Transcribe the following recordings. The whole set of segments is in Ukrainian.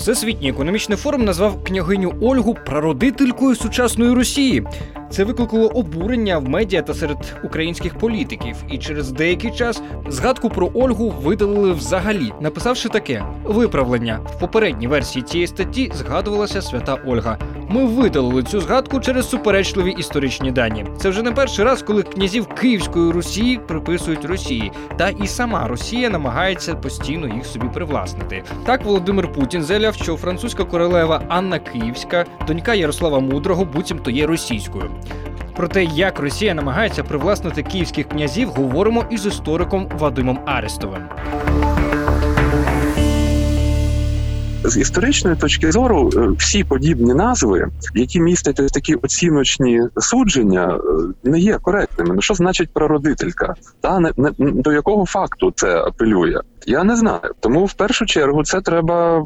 Всесвітній економічний форум назвав княгиню Ольгу прародителькою сучасної Росії. Це викликало обурення в медіа та серед українських політиків. І через деякий час згадку про Ольгу видалили взагалі, написавши таке виправлення. В попередній версії цієї статті згадувалася свята Ольга. Ми видалили цю згадку через суперечливі історичні дані. Це вже не перший раз, коли князів Київської Росії приписують Росії, та і сама Росія намагається постійно їх собі привласнити. Так Володимир Путін заявляв, що французька королева Анна Київська, донька Ярослава Мудрого, буцімто є російською. Про те, як Росія намагається привласнити київських князів, говоримо із істориком Вадимом Арестовим. З історичної точки зору е, всі подібні назви, які містять ось такі оціночні судження, е, не є коректними. Ну що значить прародителька? Та не, не до якого факту це апелює? Я не знаю. Тому в першу чергу це треба е,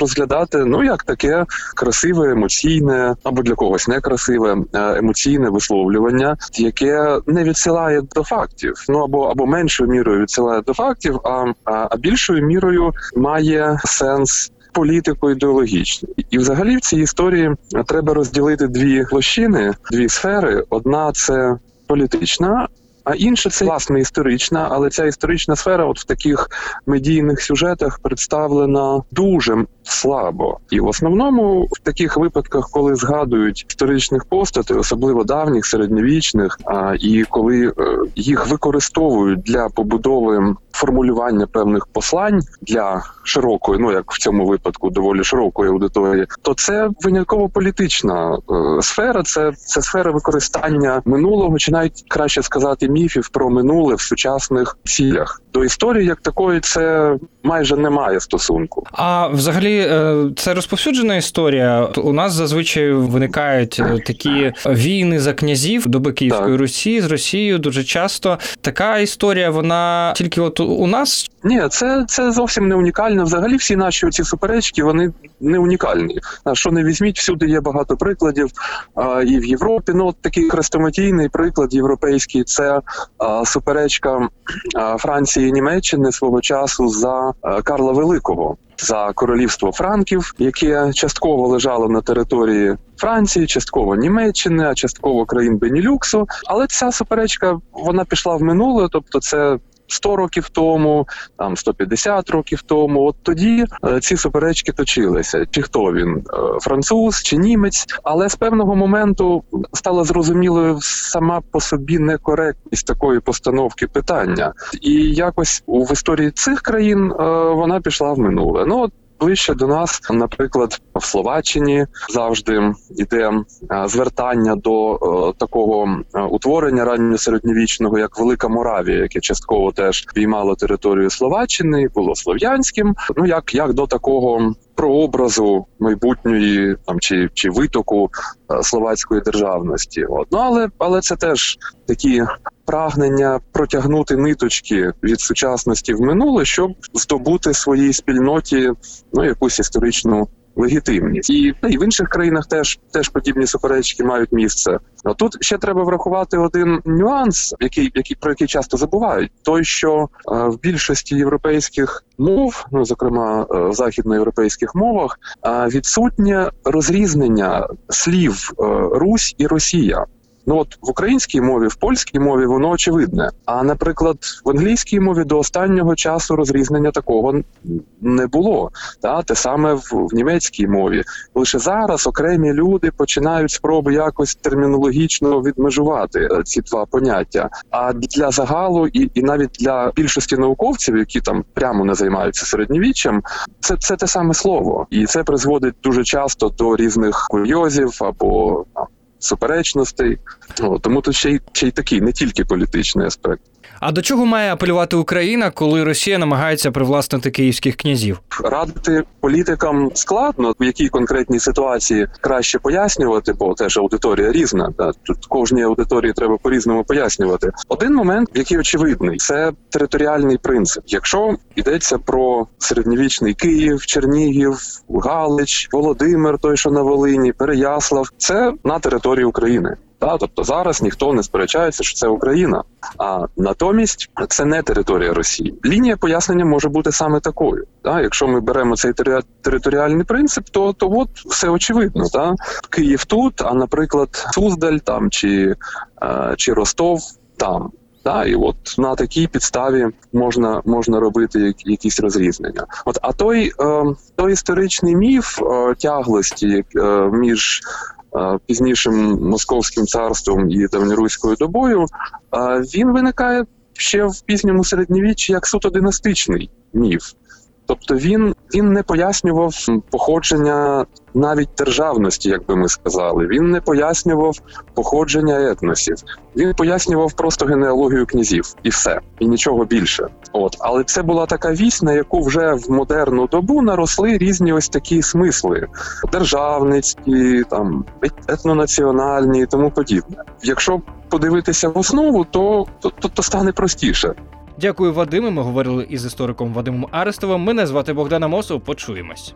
розглядати ну як таке красиве, емоційне або для когось некрасиве емоційне висловлювання, яке не відсилає до фактів. Ну або або меншою мірою відсилає до фактів, а, а, а більшою мірою має сенс політико-ідеологічні. І, взагалі, в цій історії треба розділити дві площини, дві сфери. Одна це політична. А інша це власне історична, але ця історична сфера, от в таких медійних сюжетах, представлена дуже слабо. І в основному в таких випадках, коли згадують історичних постатей, особливо давніх, середньовічних, а і коли е, їх використовують для побудови формулювання певних послань для широкої, ну як в цьому випадку, доволі широкої аудиторії, то це винятково політична е, сфера. Це це сфера використання минулого, чи навіть краще сказати, міфів про минуле в сучасних цілях. До історії як такої це майже немає стосунку. А взагалі, е, це розповсюджена історія. У нас зазвичай виникають е, такі війни за князів доби Київської так. Русі з Росією. Дуже часто така історія, вона тільки от у нас. Ні, це це зовсім не унікально. Взагалі, всі наші ці суперечки вони не унікальні. А що не візьміть, всюди є багато прикладів. А, І в Європі ну от такий хрестоматійний приклад європейський це а, суперечка а, Франції і Німеччини свого часу за а, Карла Великого. За королівство Франків, яке частково лежало на території Франції, частково Німеччини, а частково країн Бенілюксу. Але ця суперечка вона пішла в минуле, тобто це 100 років тому, там 150 років тому. От тоді е, ці суперечки точилися. Чи хто він е, француз чи німець? Але з певного моменту стала зрозумілою сама по собі некоректність такої постановки питання, і якось в історії цих країн е, вона пішла в минуле. Ну от Ближче до нас, наприклад, в Словаччині завжди йде е, звертання до е, такого е, утворення ранньосередньовічного, як Велика Моравія, яке частково теж віймало територію Словаччини, було слов'янським. Ну як як до такого прообразу майбутньої там чи чи витоку словацької державності. От. Ну але але це теж такі прагнення протягнути ниточки від сучасності в минуле, щоб здобути своїй спільноті ну якусь історичну легітимність, і і в інших країнах теж теж подібні суперечки мають місце. А тут ще треба врахувати один нюанс, який який про який часто забувають: той, що е, в більшості європейських мов, ну зокрема е, в західноєвропейських мовах, е, відсутнє розрізнення слів Русь і Росія. Ну от в українській мові, в польській мові воно очевидне. А наприклад, в англійській мові до останнього часу розрізнення такого не було. Та те саме в, в німецькій мові. Лише зараз окремі люди починають спроби якось термінологічно відмежувати е, ці два поняття. А для загалу, і і навіть для більшості науковців, які там прямо не займаються середньовіччям, це це те саме слово, і це призводить дуже часто до різних курйозів або суперечностей. Тому тут ще й ще й такий не тільки політичний аспект. А до чого має апелювати Україна, коли Росія намагається привласнити київських князів? Радити політикам складно, в якій конкретній ситуації краще пояснювати, бо теж аудиторія різна. Да? Тут кожній аудиторії треба по-різному пояснювати. Один момент, який очевидний, це територіальний принцип. Якщо йдеться про середньовічний Київ, Чернігів, Галич, Володимир, той, що на Волині, Переяслав, це на території України. Та, тобто зараз ніхто не сперечається, що це Україна. А натомість це не територія Росії. Лінія пояснення може бути саме такою. Та, якщо ми беремо цей територіальний принцип, то, то от все очевидно. Та? Київ тут, а наприклад, Суздаль там чи, е, чи Ростов там. Та, і от на такій підставі можна, можна робити як, якісь розрізнення. От, а той, е, той історичний міф е, тяглості е, між пізнішим московським царством і давньоруською добою, е, він виникає ще в пізньому середньовіччі як суто династичний міф. Тобто він, він не пояснював походження навіть державності, як би ми сказали. Він не пояснював походження етносів. Він пояснював просто генеалогію князів і все, і нічого більше. От, але це була така вісь, на яку вже в модерну добу наросли різні ось такі смисли: державницькі, там етнонаціональні і тому подібне. Якщо подивитися в основу, то, то, то, то стане простіше. Дякую, Вадиме. Ми говорили із істориком Вадимом Арестовим. Мене звати Богдана Мосов. Почуємось.